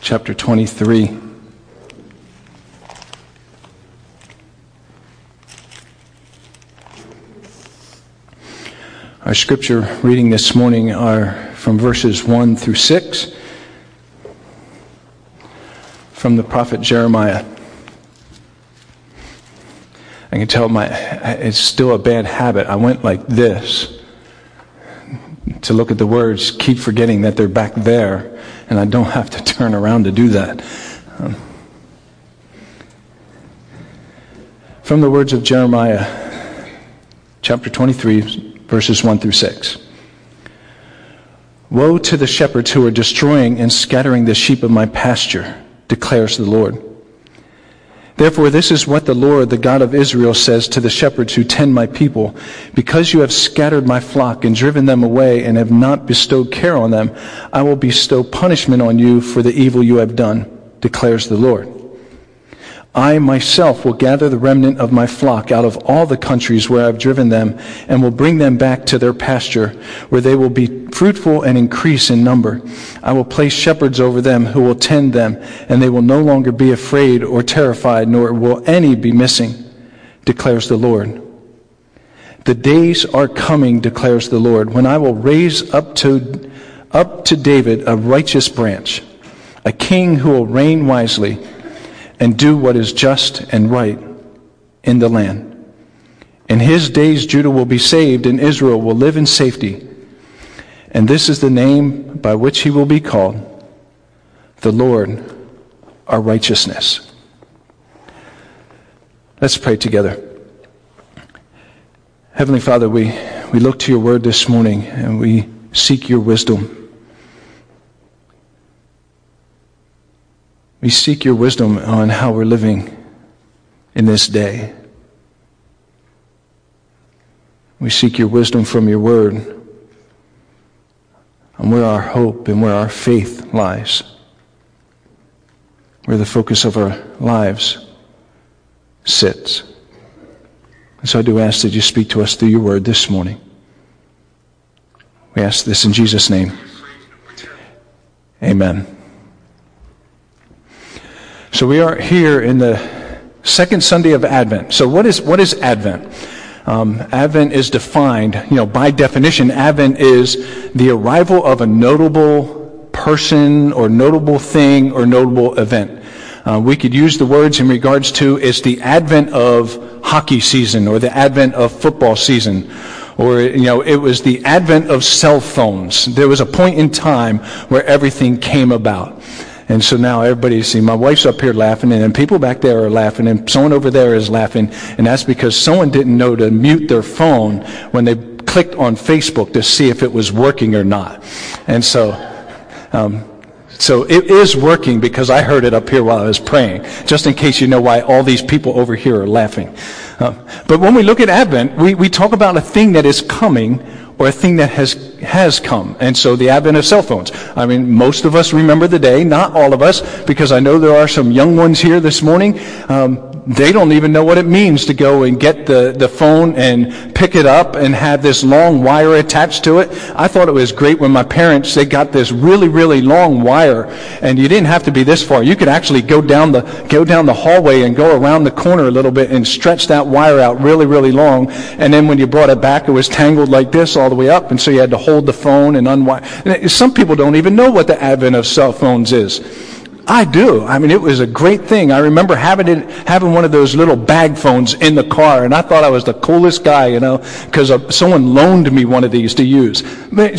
chapter 23. Our scripture reading this morning are from verses 1 through 6 from the prophet Jeremiah. I can tell my it's still a bad habit. I went like this to look at the words, keep forgetting that they're back there, and I don't have to turn around to do that. Um, from the words of Jeremiah, chapter 23, verses 1 through 6. Woe to the shepherds who are destroying and scattering the sheep of my pasture, declares the Lord. Therefore, this is what the Lord, the God of Israel, says to the shepherds who tend my people. Because you have scattered my flock and driven them away and have not bestowed care on them, I will bestow punishment on you for the evil you have done, declares the Lord. I myself will gather the remnant of my flock out of all the countries where I've driven them and will bring them back to their pasture where they will be fruitful and increase in number. I will place shepherds over them who will tend them and they will no longer be afraid or terrified nor will any be missing, declares the Lord. The days are coming, declares the Lord, when I will raise up to, up to David a righteous branch, a king who will reign wisely and do what is just and right in the land. In his days, Judah will be saved and Israel will live in safety. And this is the name by which he will be called the Lord, our righteousness. Let's pray together. Heavenly Father, we, we look to your word this morning and we seek your wisdom. We seek your wisdom on how we're living in this day. We seek your wisdom from your word on where our hope and where our faith lies, where the focus of our lives sits. And so I do ask that you speak to us through your word this morning. We ask this in Jesus' name. Amen. So we are here in the second Sunday of Advent. So what is, what is Advent? Um, Advent is defined, you know, by definition, Advent is the arrival of a notable person or notable thing or notable event. Uh, we could use the words in regards to it's the advent of hockey season or the advent of football season or you know it was the advent of cell phones there was a point in time where everything came about and so now everybody's see my wife's up here laughing and people back there are laughing and someone over there is laughing. And that's because someone didn't know to mute their phone when they clicked on Facebook to see if it was working or not. And so, um, so it is working because I heard it up here while I was praying, just in case you know why all these people over here are laughing. Uh, but when we look at Advent, we, we talk about a thing that is coming or a thing that has, has come. And so the advent of cell phones. I mean, most of us remember the day, not all of us, because I know there are some young ones here this morning. Um, they don't even know what it means to go and get the, the phone and pick it up and have this long wire attached to it. I thought it was great when my parents, they got this really, really long wire and you didn't have to be this far. You could actually go down the, go down the hallway and go around the corner a little bit and stretch that wire out really, really long. And then when you brought it back, it was tangled like this all the way up. And so you had to hold the phone and unwire. Some people don't even know what the advent of cell phones is. I do. I mean, it was a great thing. I remember having it, having one of those little bag phones in the car, and I thought I was the coolest guy, you know, because uh, someone loaned me one of these to use.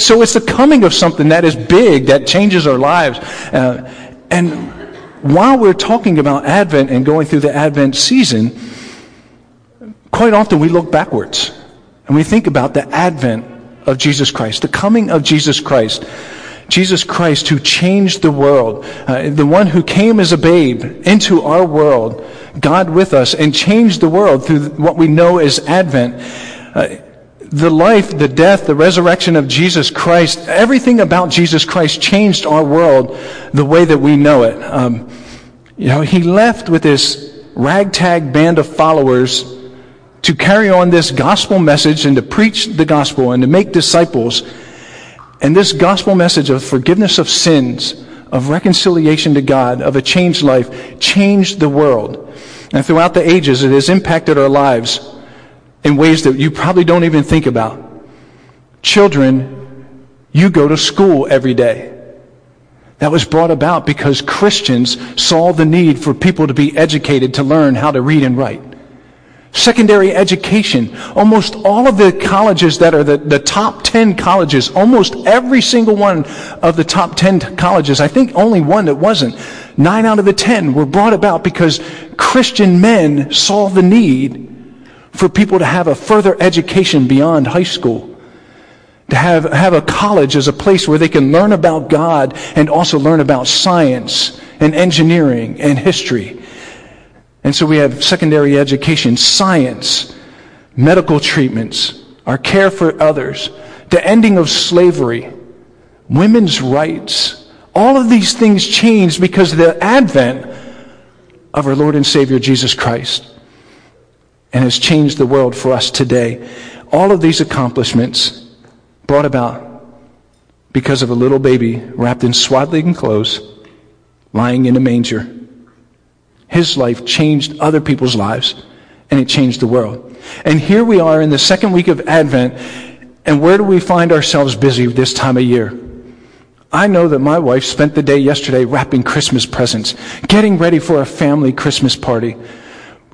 So it's the coming of something that is big that changes our lives. Uh, and while we're talking about Advent and going through the Advent season, quite often we look backwards and we think about the Advent of Jesus Christ, the coming of Jesus Christ. Jesus Christ who changed the world, uh, the one who came as a babe into our world, God with us, and changed the world through what we know as Advent. Uh, the life, the death, the resurrection of Jesus Christ, everything about Jesus Christ changed our world the way that we know it. Um, you know, he left with this ragtag band of followers to carry on this gospel message and to preach the gospel and to make disciples. And this gospel message of forgiveness of sins, of reconciliation to God, of a changed life, changed the world. And throughout the ages, it has impacted our lives in ways that you probably don't even think about. Children, you go to school every day. That was brought about because Christians saw the need for people to be educated to learn how to read and write. Secondary education. Almost all of the colleges that are the, the top 10 colleges, almost every single one of the top 10 colleges, I think only one that wasn't, nine out of the 10 were brought about because Christian men saw the need for people to have a further education beyond high school. To have, have a college as a place where they can learn about God and also learn about science and engineering and history. And so we have secondary education, science, medical treatments, our care for others, the ending of slavery, women's rights. All of these things changed because of the advent of our Lord and Savior Jesus Christ and has changed the world for us today. All of these accomplishments brought about because of a little baby wrapped in swaddling clothes lying in a manger. His life changed other people's lives and it changed the world. And here we are in the second week of Advent, and where do we find ourselves busy this time of year? I know that my wife spent the day yesterday wrapping Christmas presents, getting ready for a family Christmas party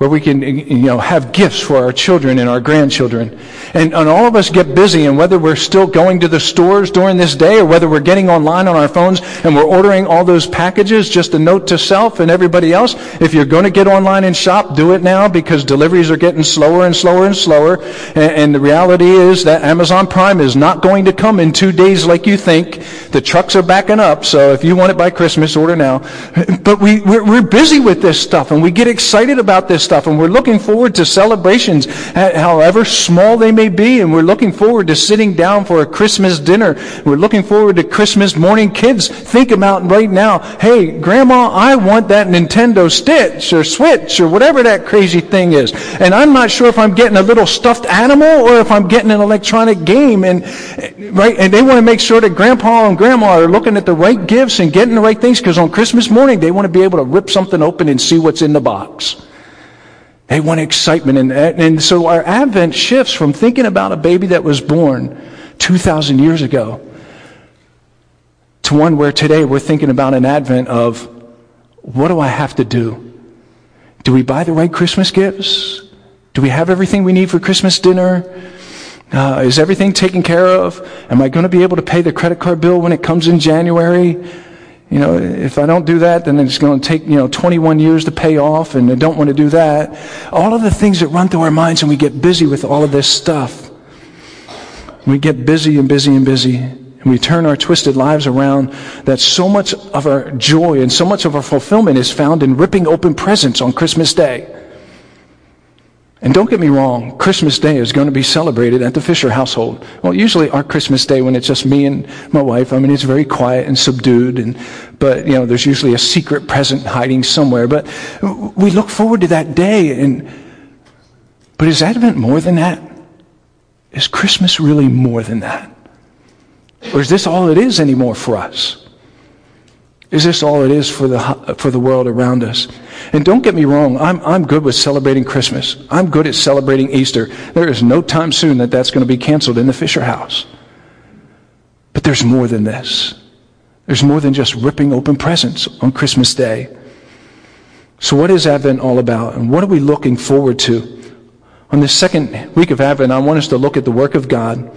where we can you know have gifts for our children and our grandchildren. And, and all of us get busy and whether we're still going to the stores during this day or whether we're getting online on our phones and we're ordering all those packages just a note to self and everybody else if you're going to get online and shop do it now because deliveries are getting slower and slower and slower. And, and the reality is that amazon prime is not going to come in two days like you think. The trucks are backing up so if you want it by christmas order now. But we, we're, we're busy with this stuff and we get excited about this stuff. And we're looking forward to celebrations, however small they may be. And we're looking forward to sitting down for a Christmas dinner. We're looking forward to Christmas morning. Kids, think about right now, hey, grandma, I want that Nintendo Stitch or Switch or whatever that crazy thing is. And I'm not sure if I'm getting a little stuffed animal or if I'm getting an electronic game. And, eh, right, and they want to make sure that grandpa and grandma are looking at the right gifts and getting the right things because on Christmas morning they want to be able to rip something open and see what's in the box. They want excitement. And, and so our Advent shifts from thinking about a baby that was born 2,000 years ago to one where today we're thinking about an Advent of what do I have to do? Do we buy the right Christmas gifts? Do we have everything we need for Christmas dinner? Uh, is everything taken care of? Am I going to be able to pay the credit card bill when it comes in January? You know, if I don't do that, then it's going to take, you know, 21 years to pay off, and I don't want to do that. All of the things that run through our minds, and we get busy with all of this stuff. We get busy and busy and busy, and we turn our twisted lives around that so much of our joy and so much of our fulfillment is found in ripping open presents on Christmas Day. And don't get me wrong, Christmas Day is going to be celebrated at the Fisher household. Well, usually our Christmas Day, when it's just me and my wife, I mean, it's very quiet and subdued, and, but, you know, there's usually a secret present hiding somewhere. But we look forward to that day, and, but is Advent more than that? Is Christmas really more than that? Or is this all it is anymore for us? Is this all it is for the, for the world around us? And don't get me wrong, I'm, I'm good with celebrating Christmas. I'm good at celebrating Easter. There is no time soon that that's going to be canceled in the Fisher house. But there's more than this. There's more than just ripping open presents on Christmas Day. So, what is Advent all about? And what are we looking forward to? On the second week of Advent, I want us to look at the work of God,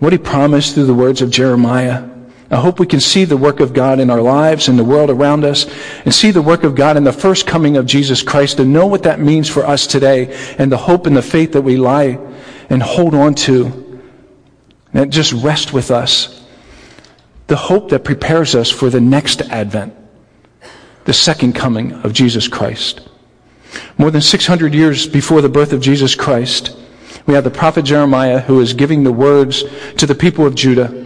what He promised through the words of Jeremiah, I hope we can see the work of God in our lives and the world around us and see the work of God in the first coming of Jesus Christ and know what that means for us today and the hope and the faith that we lie and hold on to. And just rest with us. The hope that prepares us for the next advent, the second coming of Jesus Christ. More than 600 years before the birth of Jesus Christ, we have the prophet Jeremiah who is giving the words to the people of Judah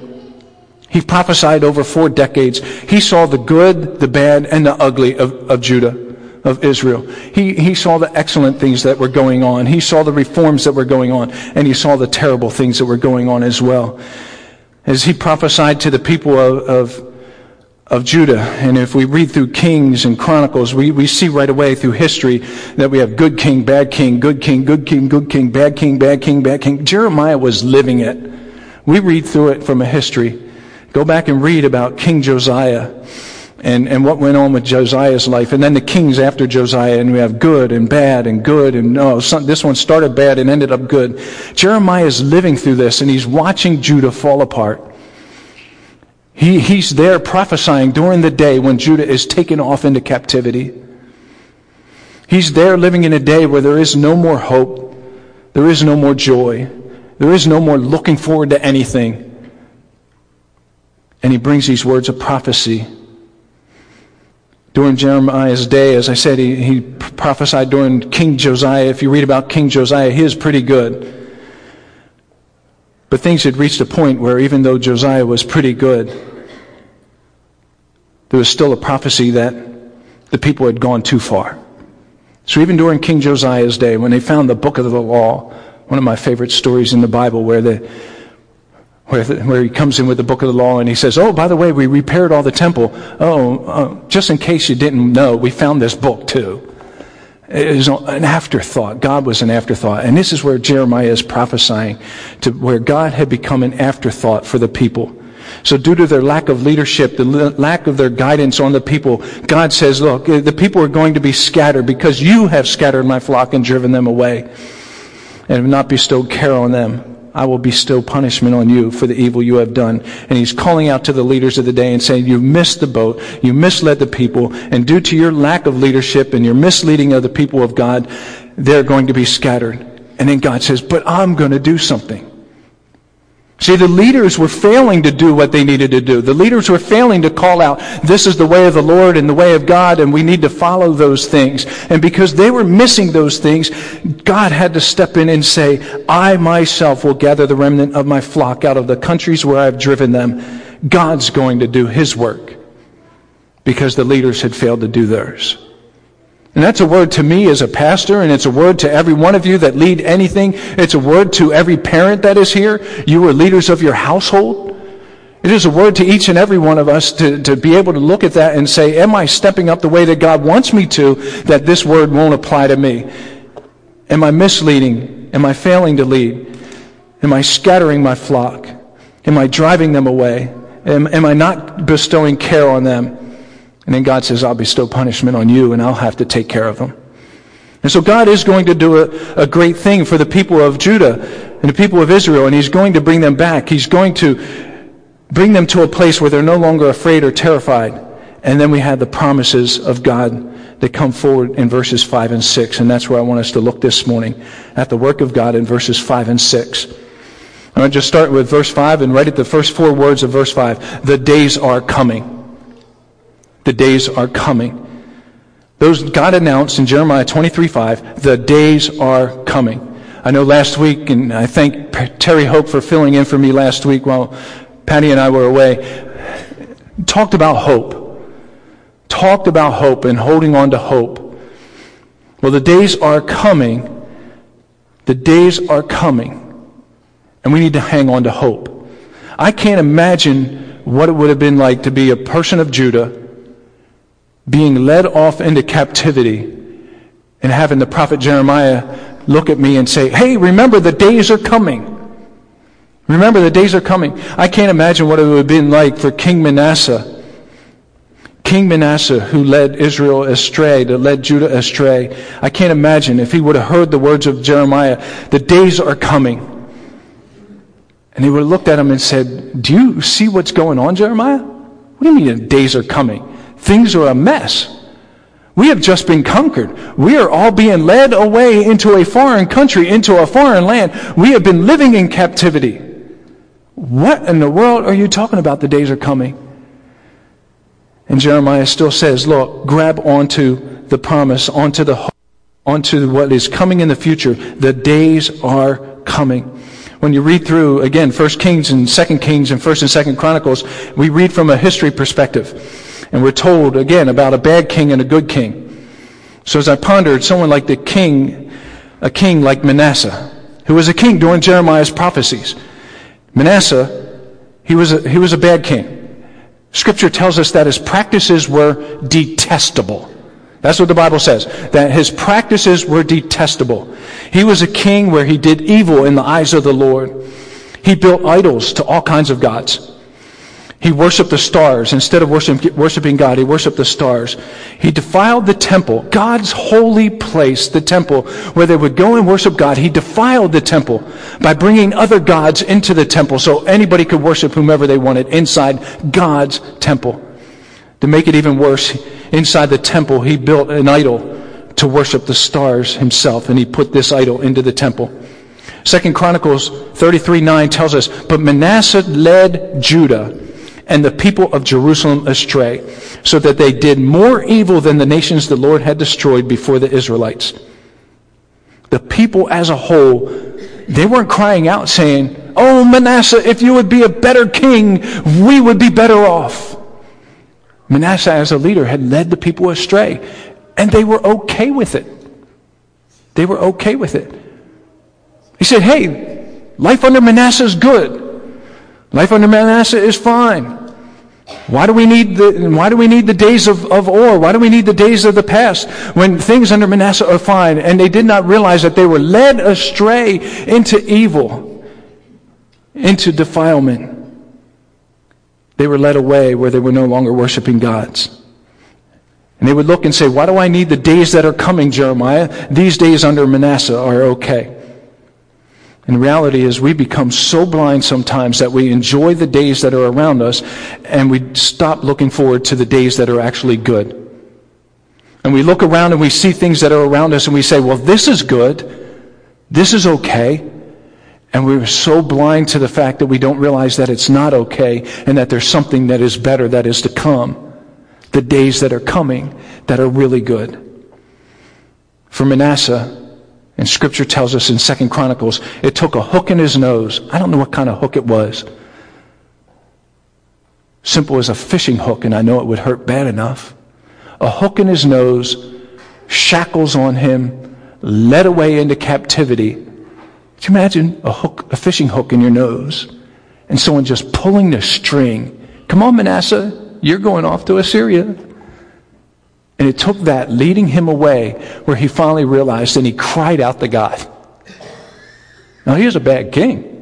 he prophesied over four decades. He saw the good, the bad, and the ugly of, of Judah, of Israel. He, he saw the excellent things that were going on. He saw the reforms that were going on. And he saw the terrible things that were going on as well. As he prophesied to the people of, of, of Judah. And if we read through Kings and Chronicles, we, we see right away through history that we have good king, bad king, good king, good king, good king, bad king, bad king, bad king. Jeremiah was living it. We read through it from a history. Go back and read about King Josiah and, and what went on with Josiah's life. And then the kings after Josiah, and we have good and bad and good. And no, some, this one started bad and ended up good. Jeremiah is living through this, and he's watching Judah fall apart. He, he's there prophesying during the day when Judah is taken off into captivity. He's there living in a day where there is no more hope, there is no more joy, there is no more looking forward to anything. And he brings these words of prophecy. During Jeremiah's day, as I said, he, he prophesied during King Josiah. If you read about King Josiah, he is pretty good. But things had reached a point where even though Josiah was pretty good, there was still a prophecy that the people had gone too far. So even during King Josiah's day, when they found the book of the law, one of my favorite stories in the Bible where the where, where, he comes in with the book of the law and he says, Oh, by the way, we repaired all the temple. Oh, uh, just in case you didn't know, we found this book too. It was an afterthought. God was an afterthought. And this is where Jeremiah is prophesying to where God had become an afterthought for the people. So due to their lack of leadership, the lack of their guidance on the people, God says, look, the people are going to be scattered because you have scattered my flock and driven them away and have not bestowed care on them. I will bestow punishment on you for the evil you have done. And he's calling out to the leaders of the day and saying, you missed the boat, you misled the people, and due to your lack of leadership and your misleading of the people of God, they're going to be scattered. And then God says, but I'm going to do something. See, the leaders were failing to do what they needed to do. The leaders were failing to call out, this is the way of the Lord and the way of God, and we need to follow those things. And because they were missing those things, God had to step in and say, I myself will gather the remnant of my flock out of the countries where I've driven them. God's going to do his work because the leaders had failed to do theirs. And that's a word to me as a pastor, and it's a word to every one of you that lead anything. It's a word to every parent that is here. You are leaders of your household. It is a word to each and every one of us to, to be able to look at that and say, Am I stepping up the way that God wants me to, that this word won't apply to me? Am I misleading? Am I failing to lead? Am I scattering my flock? Am I driving them away? Am, am I not bestowing care on them? And then God says, I'll bestow punishment on you and I'll have to take care of them. And so God is going to do a, a great thing for the people of Judah and the people of Israel, and He's going to bring them back. He's going to bring them to a place where they're no longer afraid or terrified. And then we have the promises of God that come forward in verses 5 and 6. And that's where I want us to look this morning at the work of God in verses 5 and 6. I'm going to just start with verse 5 and right at the first four words of verse 5. The days are coming. The days are coming. Those God announced in Jeremiah 23 5, the days are coming. I know last week, and I thank Terry Hope for filling in for me last week while Patty and I were away, talked about hope. Talked about hope and holding on to hope. Well, the days are coming. The days are coming. And we need to hang on to hope. I can't imagine what it would have been like to be a person of Judah being led off into captivity and having the prophet Jeremiah look at me and say, Hey, remember the days are coming. Remember the days are coming. I can't imagine what it would have been like for King Manasseh. King Manasseh, who led Israel astray, that led Judah astray. I can't imagine if he would have heard the words of Jeremiah, the days are coming. And he would have looked at him and said, Do you see what's going on, Jeremiah? What do you mean the days are coming? Things are a mess. We have just been conquered. We are all being led away into a foreign country, into a foreign land. We have been living in captivity. What in the world are you talking about? The days are coming. And Jeremiah still says, look, grab onto the promise, onto the onto what is coming in the future. The days are coming. When you read through, again, 1 Kings and 2 Kings and 1 and 2 Chronicles, we read from a history perspective. And we're told again about a bad king and a good king. So as I pondered, someone like the king, a king like Manasseh, who was a king during Jeremiah's prophecies. Manasseh, he was a, he was a bad king. Scripture tells us that his practices were detestable. That's what the Bible says, that his practices were detestable. He was a king where he did evil in the eyes of the Lord. He built idols to all kinds of gods. He worshiped the stars. Instead of worshiping God, he worshiped the stars. He defiled the temple, God's holy place, the temple, where they would go and worship God. He defiled the temple by bringing other gods into the temple so anybody could worship whomever they wanted inside God's temple. To make it even worse, inside the temple, he built an idol to worship the stars himself, and he put this idol into the temple. Second Chronicles 33 9 tells us, But Manasseh led Judah and the people of Jerusalem astray, so that they did more evil than the nations the Lord had destroyed before the Israelites. The people as a whole, they weren't crying out saying, Oh, Manasseh, if you would be a better king, we would be better off. Manasseh, as a leader, had led the people astray, and they were okay with it. They were okay with it. He said, Hey, life under Manasseh is good. Life under Manasseh is fine. Why do we need the, why do we need the days of, of Or? Why do we need the days of the past when things under Manasseh are fine? And they did not realize that they were led astray into evil, into defilement. They were led away where they were no longer worshiping gods. And they would look and say, Why do I need the days that are coming, Jeremiah? These days under Manasseh are okay. And reality is we become so blind sometimes that we enjoy the days that are around us and we stop looking forward to the days that are actually good. And we look around and we see things that are around us and we say, well, this is good. This is okay. And we're so blind to the fact that we don't realize that it's not okay and that there's something that is better that is to come. The days that are coming that are really good. For Manasseh, and scripture tells us in Second Chronicles, it took a hook in his nose. I don't know what kind of hook it was. Simple as a fishing hook, and I know it would hurt bad enough. A hook in his nose, shackles on him, led away into captivity. Can you imagine a hook, a fishing hook in your nose, and someone just pulling the string? Come on, Manasseh, you're going off to Assyria. And it took that leading him away where he finally realized and he cried out to God. Now, he was a bad king.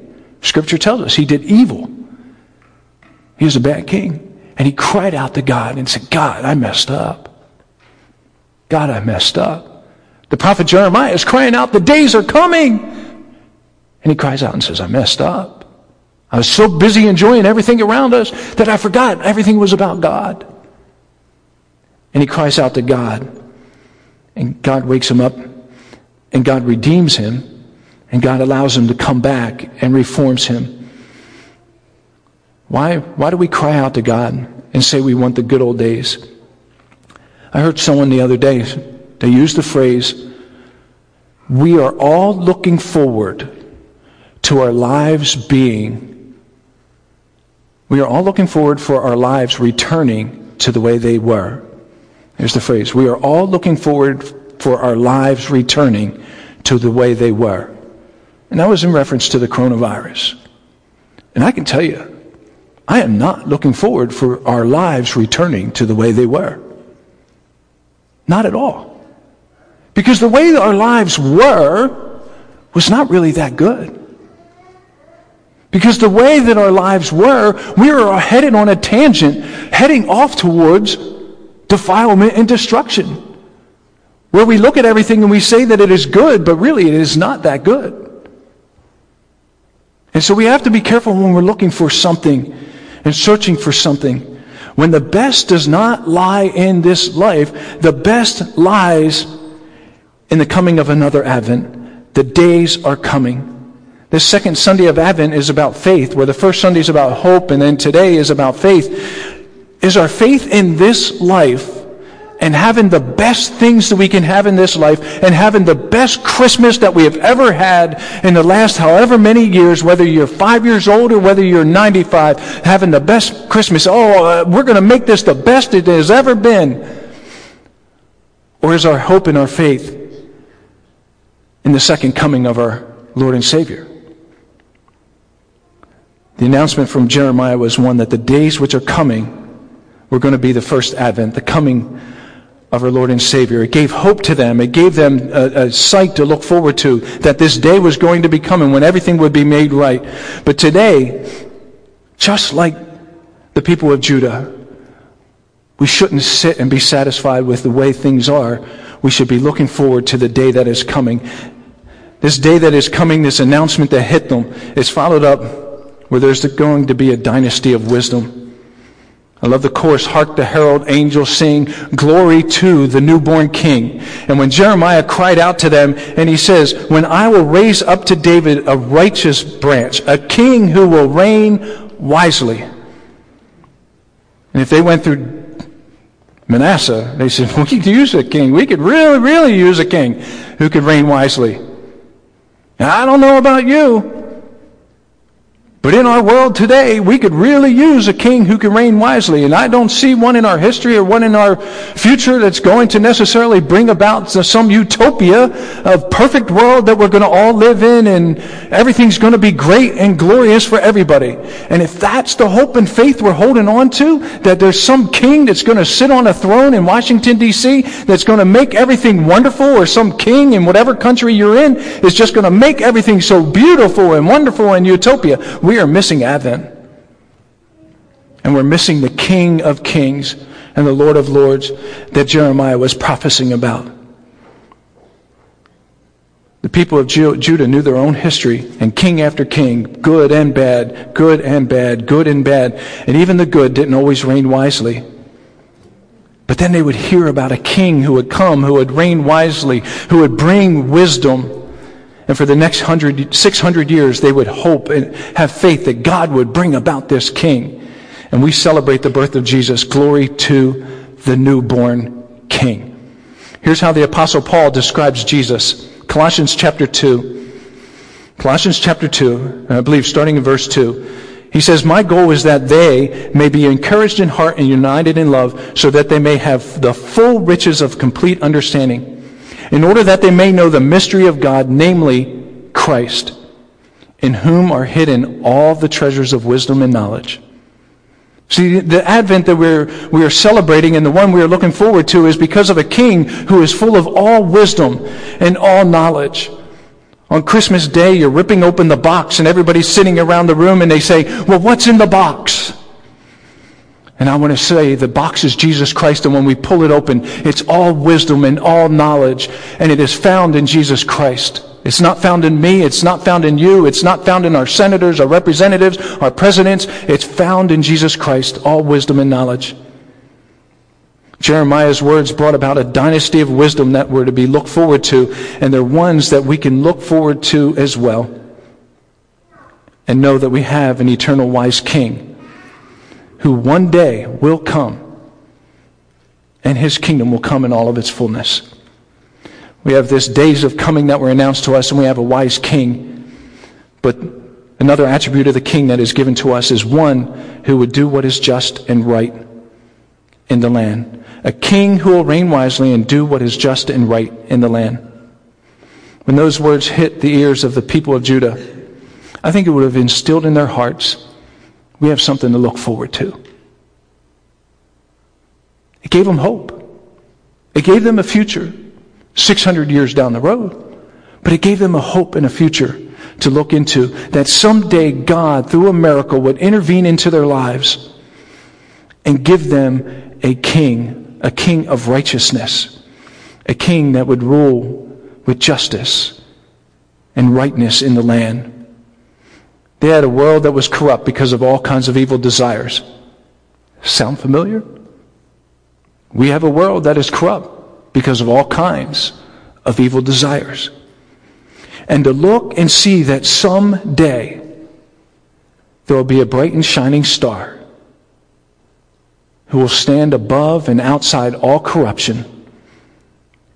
Scripture tells us he did evil. He was a bad king. And he cried out to God and said, God, I messed up. God, I messed up. The prophet Jeremiah is crying out, the days are coming. And he cries out and says, I messed up. I was so busy enjoying everything around us that I forgot everything was about God. And he cries out to God. And God wakes him up. And God redeems him. And God allows him to come back and reforms him. Why, why do we cry out to God and say we want the good old days? I heard someone the other day, they used the phrase, we are all looking forward to our lives being, we are all looking forward for our lives returning to the way they were. Here's the phrase We are all looking forward for our lives returning to the way they were. And that was in reference to the coronavirus. And I can tell you, I am not looking forward for our lives returning to the way they were. Not at all. Because the way that our lives were was not really that good. Because the way that our lives were, we were headed on a tangent, heading off towards defilement and destruction. Where we look at everything and we say that it is good, but really it is not that good. And so we have to be careful when we're looking for something and searching for something. When the best does not lie in this life, the best lies in the coming of another Advent. The days are coming. The second Sunday of Advent is about faith, where the first Sunday is about hope, and then today is about faith is our faith in this life and having the best things that we can have in this life and having the best Christmas that we have ever had in the last however many years, whether you're five years old or whether you're 95, having the best Christmas. Oh, uh, we're going to make this the best it has ever been. Or is our hope and our faith in the second coming of our Lord and Savior? The announcement from Jeremiah was one that the days which are coming were going to be the first advent, the coming of our Lord and Savior. It gave hope to them. It gave them a, a, sight to look forward to that this day was going to be coming when everything would be made right. But today, just like the people of Judah, we shouldn't sit and be satisfied with the way things are. We should be looking forward to the day that is coming. This day that is coming, this announcement that hit them, is followed up where there's going to be a dynasty of wisdom. I love the chorus, Hark the herald angels sing, Glory to the newborn king. And when Jeremiah cried out to them, and he says, When I will raise up to David a righteous branch, a king who will reign wisely. And if they went through Manasseh, they said, We could use a king. We could really, really use a king who could reign wisely. And I don't know about you, but in our world today, we could really use a king who can reign wisely. And I don't see one in our history or one in our future that's going to necessarily bring about some utopia of perfect world that we're going to all live in and everything's going to be great and glorious for everybody. And if that's the hope and faith we're holding on to, that there's some king that's going to sit on a throne in Washington D.C. that's going to make everything wonderful or some king in whatever country you're in is just going to make everything so beautiful and wonderful and utopia, we we are missing Advent. And we're missing the King of Kings and the Lord of Lords that Jeremiah was prophesying about. The people of Judah knew their own history, and king after king, good and bad, good and bad, good and bad, and even the good didn't always reign wisely. But then they would hear about a king who would come, who would reign wisely, who would bring wisdom. And for the next 100, 600 years, they would hope and have faith that God would bring about this king. And we celebrate the birth of Jesus. Glory to the newborn king. Here's how the apostle Paul describes Jesus. Colossians chapter 2. Colossians chapter 2, I believe starting in verse 2. He says, My goal is that they may be encouraged in heart and united in love so that they may have the full riches of complete understanding in order that they may know the mystery of God, namely Christ, in whom are hidden all the treasures of wisdom and knowledge. See, the Advent that we're, we are celebrating and the one we are looking forward to is because of a king who is full of all wisdom and all knowledge. On Christmas Day, you're ripping open the box and everybody's sitting around the room and they say, well, what's in the box? And I want to say the box is Jesus Christ, and when we pull it open, it's all wisdom and all knowledge, and it is found in Jesus Christ. It's not found in me. It's not found in you. It's not found in our senators, our representatives, our presidents. It's found in Jesus Christ, all wisdom and knowledge. Jeremiah's words brought about a dynasty of wisdom that we're to be looked forward to, and they're ones that we can look forward to as well. And know that we have an eternal wise king who one day will come and his kingdom will come in all of its fullness. We have this days of coming that were announced to us, and we have a wise king. But another attribute of the king that is given to us is one who would do what is just and right in the land. A king who will reign wisely and do what is just and right in the land. When those words hit the ears of the people of Judah, I think it would have instilled in their hearts we have something to look forward to. It gave them hope. It gave them a future 600 years down the road. But it gave them a hope and a future to look into that someday God, through a miracle, would intervene into their lives and give them a king, a king of righteousness, a king that would rule with justice and rightness in the land. They had a world that was corrupt because of all kinds of evil desires. Sound familiar? We have a world that is corrupt because of all kinds of evil desires. And to look and see that someday there will be a bright and shining star who will stand above and outside all corruption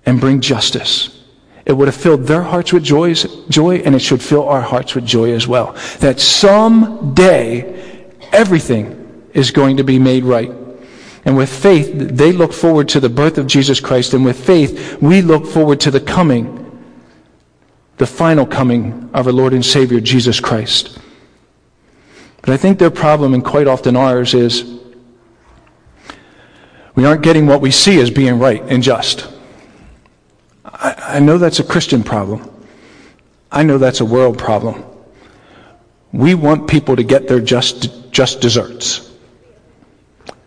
and bring justice it would have filled their hearts with joys, joy, and it should fill our hearts with joy as well. That someday everything is going to be made right. And with faith, they look forward to the birth of Jesus Christ, and with faith, we look forward to the coming, the final coming of our Lord and Savior, Jesus Christ. But I think their problem, and quite often ours, is We aren't getting what we see as being right and just. I, I know that's a Christian problem. I know that's a world problem. We want people to get their just, just desserts.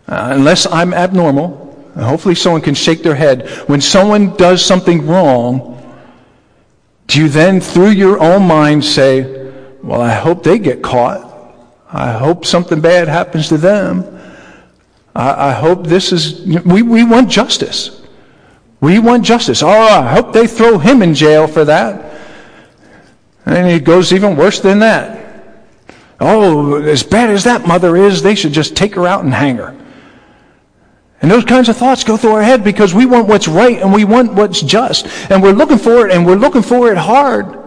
Uh, unless I'm abnormal, hopefully someone can shake their head. When someone does something wrong, do you then, through your own mind, say, Well, I hope they get caught. I hope something bad happens to them. I, I hope this is. We, we want justice. We want justice. Oh, I hope they throw him in jail for that. And it goes even worse than that. Oh, as bad as that mother is, they should just take her out and hang her. And those kinds of thoughts go through our head because we want what's right and we want what's just. And we're looking for it and we're looking for it hard.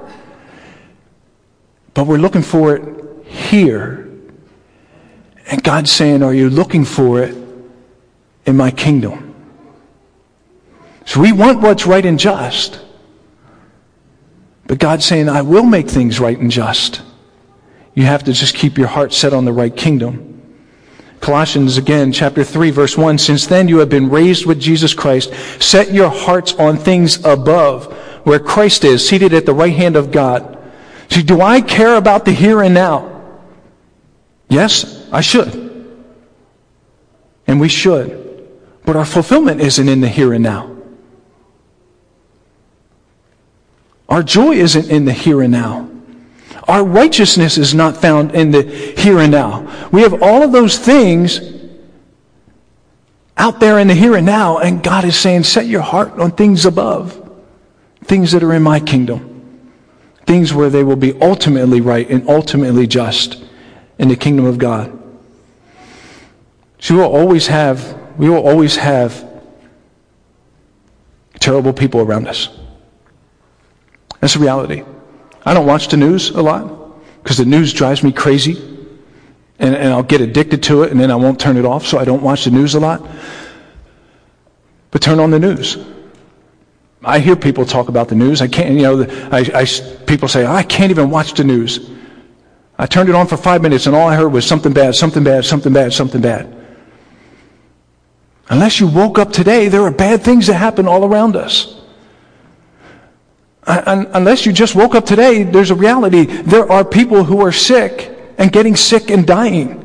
But we're looking for it here. And God's saying, Are you looking for it in my kingdom? So we want what's right and just. But God's saying, I will make things right and just. You have to just keep your heart set on the right kingdom. Colossians again, chapter 3, verse 1. Since then you have been raised with Jesus Christ. Set your hearts on things above, where Christ is, seated at the right hand of God. See, do I care about the here and now? Yes, I should. And we should. But our fulfillment isn't in the here and now. Our joy isn't in the here and now. Our righteousness is not found in the here and now. We have all of those things out there in the here and now, and God is saying, set your heart on things above, things that are in my kingdom, things where they will be ultimately right and ultimately just in the kingdom of God. So we will always have, we will always have terrible people around us. That's the reality. I don't watch the news a lot because the news drives me crazy and, and I'll get addicted to it and then I won't turn it off, so I don't watch the news a lot. But turn on the news. I hear people talk about the news. I can't, you know, I, I, people say, I can't even watch the news. I turned it on for five minutes and all I heard was something bad, something bad, something bad, something bad. Unless you woke up today, there are bad things that happen all around us. Unless you just woke up today, there's a reality. There are people who are sick and getting sick and dying.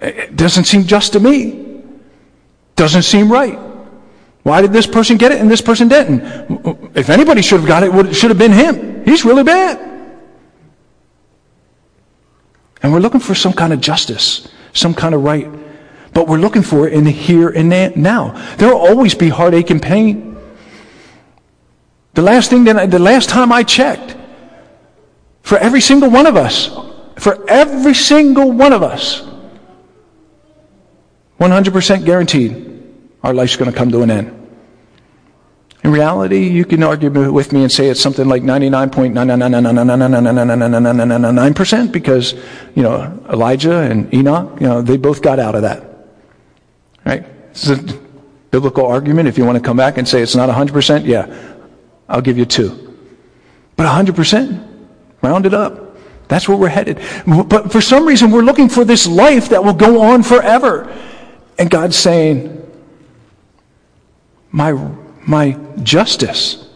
It doesn't seem just to me. Doesn't seem right. Why did this person get it and this person didn't? If anybody should have got it, it should have been him. He's really bad. And we're looking for some kind of justice, some kind of right. But we're looking for it in the here and now. There will always be heartache and pain. The last thing that I, the last time I checked, for every single one of us, for every single one of us, 100% guaranteed, our life's going to come to an end. In reality, you can argue with me and say it's something like 99.999999999% because, you know, Elijah and Enoch, you know, they both got out of that. Right? A biblical argument. If you want to come back and say it's not 100%, yeah, I'll give you two. But 100%, round it up. That's where we're headed. But for some reason, we're looking for this life that will go on forever. And God's saying, my, my justice,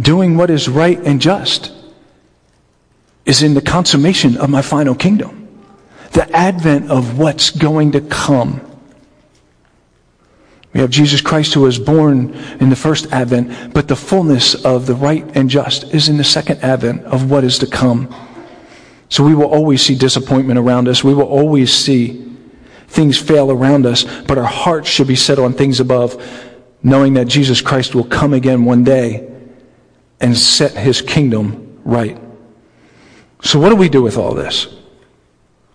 doing what is right and just, is in the consummation of my final kingdom. The advent of what's going to come. We have Jesus Christ who was born in the first advent, but the fullness of the right and just is in the second advent of what is to come. So we will always see disappointment around us. We will always see things fail around us, but our hearts should be set on things above, knowing that Jesus Christ will come again one day and set his kingdom right. So what do we do with all this?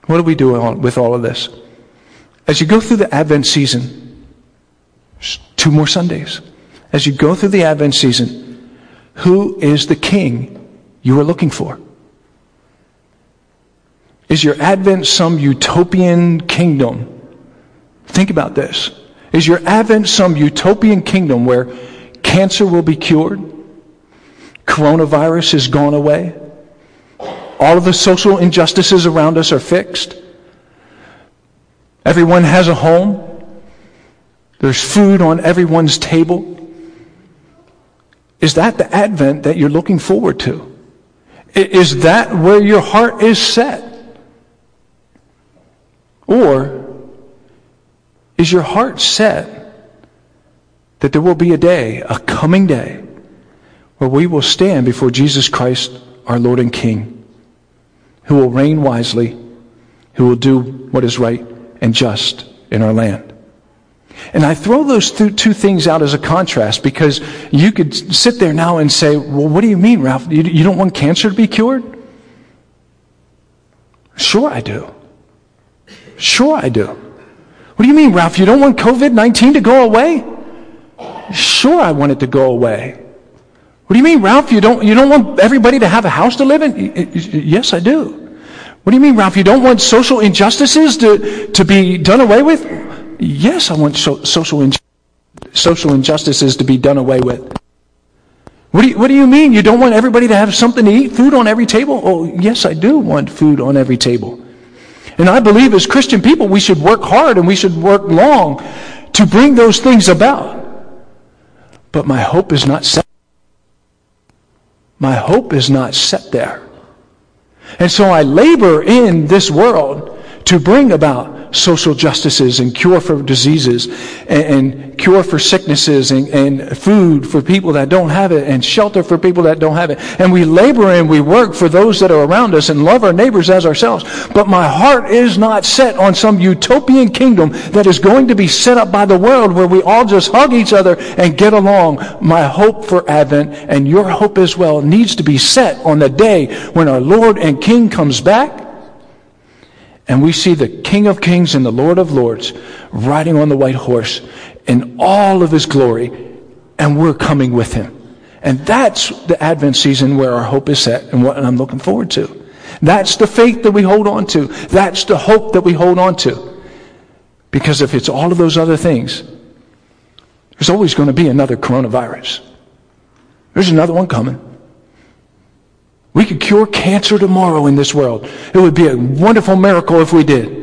What do we do with all of this? As you go through the Advent season, Two more Sundays. As you go through the Advent season, who is the king you are looking for? Is your Advent some utopian kingdom? Think about this. Is your Advent some utopian kingdom where cancer will be cured? Coronavirus has gone away? All of the social injustices around us are fixed? Everyone has a home? There's food on everyone's table. Is that the Advent that you're looking forward to? Is that where your heart is set? Or is your heart set that there will be a day, a coming day, where we will stand before Jesus Christ, our Lord and King, who will reign wisely, who will do what is right and just in our land? And I throw those two things out as a contrast because you could sit there now and say, well, what do you mean, Ralph? You don't want cancer to be cured? Sure, I do. Sure, I do. What do you mean, Ralph? You don't want COVID 19 to go away? Sure, I want it to go away. What do you mean, Ralph? You don't, you don't want everybody to have a house to live in? Yes, I do. What do you mean, Ralph? You don't want social injustices to, to be done away with? Yes, I want so, social, in, social injustices to be done away with. What do, you, what do you mean? You don't want everybody to have something to eat? Food on every table? Oh, yes, I do want food on every table. And I believe as Christian people, we should work hard and we should work long to bring those things about. But my hope is not set. My hope is not set there. And so I labor in this world to bring about social justices and cure for diseases and, and cure for sicknesses and, and, food for people that don't have it and shelter for people that don't have it. And we labor and we work for those that are around us and love our neighbors as ourselves. But my heart is not set on some utopian kingdom that is going to be set up by the world where we all just hug each other and get along. My hope for Advent and your hope as well needs to be set on the day when our Lord and King comes back and we see the King of Kings and the Lord of Lords riding on the white horse in all of his glory, and we're coming with him. And that's the Advent season where our hope is set and what I'm looking forward to. That's the faith that we hold on to. That's the hope that we hold on to. Because if it's all of those other things, there's always going to be another coronavirus. There's another one coming. We could cure cancer tomorrow in this world. It would be a wonderful miracle if we did.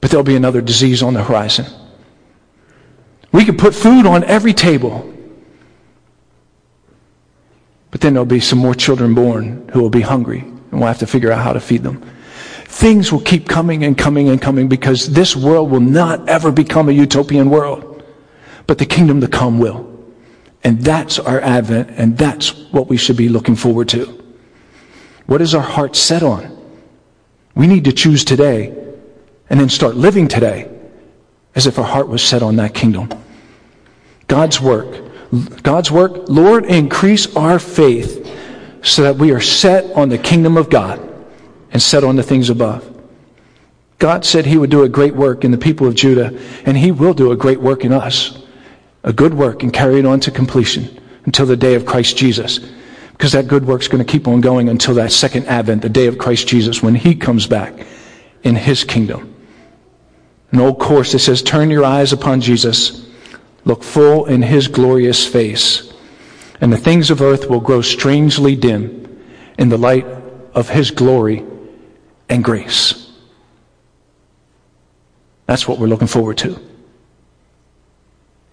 But there'll be another disease on the horizon. We could put food on every table. But then there'll be some more children born who will be hungry, and we'll have to figure out how to feed them. Things will keep coming and coming and coming because this world will not ever become a utopian world, but the kingdom to come will. And that's our Advent, and that's what we should be looking forward to. What is our heart set on? We need to choose today and then start living today as if our heart was set on that kingdom. God's work. God's work, Lord, increase our faith so that we are set on the kingdom of God and set on the things above. God said he would do a great work in the people of Judah, and he will do a great work in us a good work and carry it on to completion until the day of Christ Jesus. Because that good work's going to keep on going until that second advent, the day of Christ Jesus, when he comes back in his kingdom. An old course that says, Turn your eyes upon Jesus, look full in his glorious face, and the things of earth will grow strangely dim in the light of his glory and grace. That's what we're looking forward to.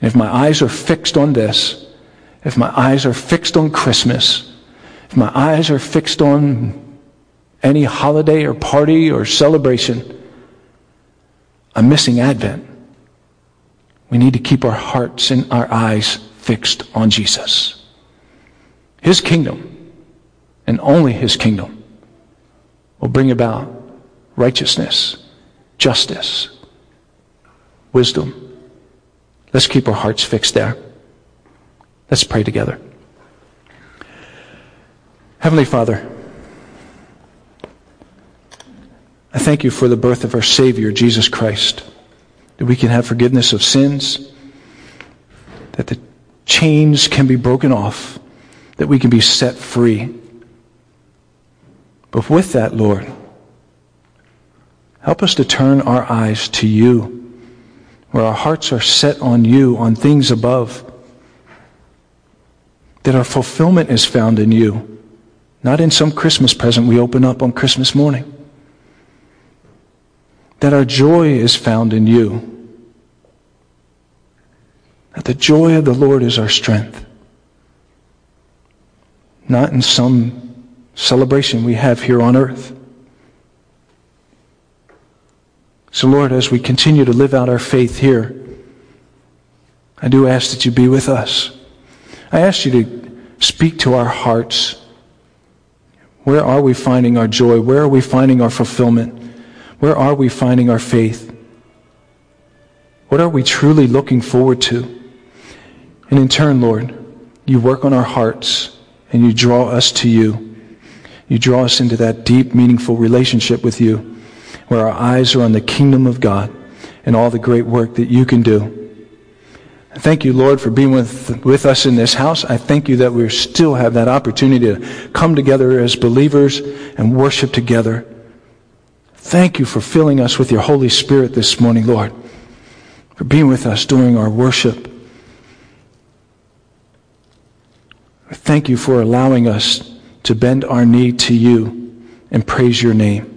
If my eyes are fixed on this, if my eyes are fixed on Christmas, if my eyes are fixed on any holiday or party or celebration, I'm missing Advent. We need to keep our hearts and our eyes fixed on Jesus. His kingdom, and only His kingdom, will bring about righteousness, justice, wisdom, Let's keep our hearts fixed there. Let's pray together. Heavenly Father, I thank you for the birth of our Savior, Jesus Christ, that we can have forgiveness of sins, that the chains can be broken off, that we can be set free. But with that, Lord, help us to turn our eyes to you where our hearts are set on you, on things above. That our fulfillment is found in you, not in some Christmas present we open up on Christmas morning. That our joy is found in you, That the joy of the Lord is our strength. Not in some celebration we have here on earth. So, Lord, as we continue to live out our faith here, I do ask that you be with us. I ask you to speak to our hearts. Where are we finding our joy? Where are we finding our fulfillment? Where are we finding our faith? What are we truly looking forward to? And in turn, Lord, you work on our hearts and you draw us to you. You draw us into that deep, meaningful relationship with you where our eyes are on the kingdom of God and all the great work that you can do. Thank you, Lord, for being with, with us in this house. I thank you that we still have that opportunity to come together as believers and worship together. Thank you for filling us with your Holy Spirit this morning, Lord, for being with us during our worship. Thank you for allowing us to bend our knee to you and praise your name.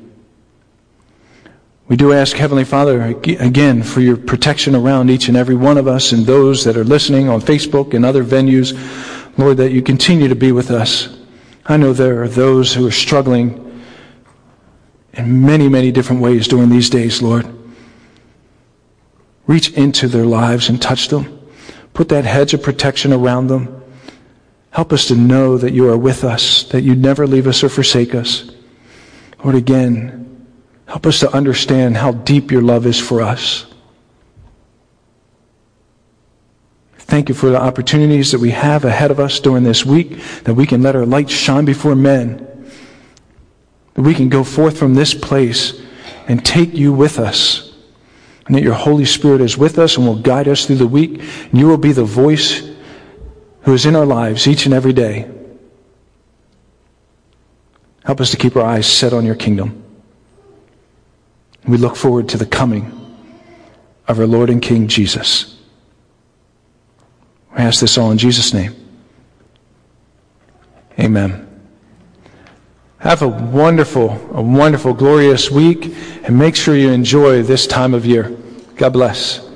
We do ask, Heavenly Father, again, for your protection around each and every one of us and those that are listening on Facebook and other venues. Lord, that you continue to be with us. I know there are those who are struggling in many, many different ways during these days, Lord. Reach into their lives and touch them. Put that hedge of protection around them. Help us to know that you are with us, that you never leave us or forsake us. Lord, again, Help us to understand how deep your love is for us. Thank you for the opportunities that we have ahead of us during this week, that we can let our light shine before men, that we can go forth from this place and take you with us, and that your Holy Spirit is with us and will guide us through the week. And you will be the voice who is in our lives each and every day. Help us to keep our eyes set on your kingdom. We look forward to the coming of our Lord and King Jesus. We ask this all in Jesus' name. Amen. Have a wonderful, a wonderful, glorious week, and make sure you enjoy this time of year. God bless.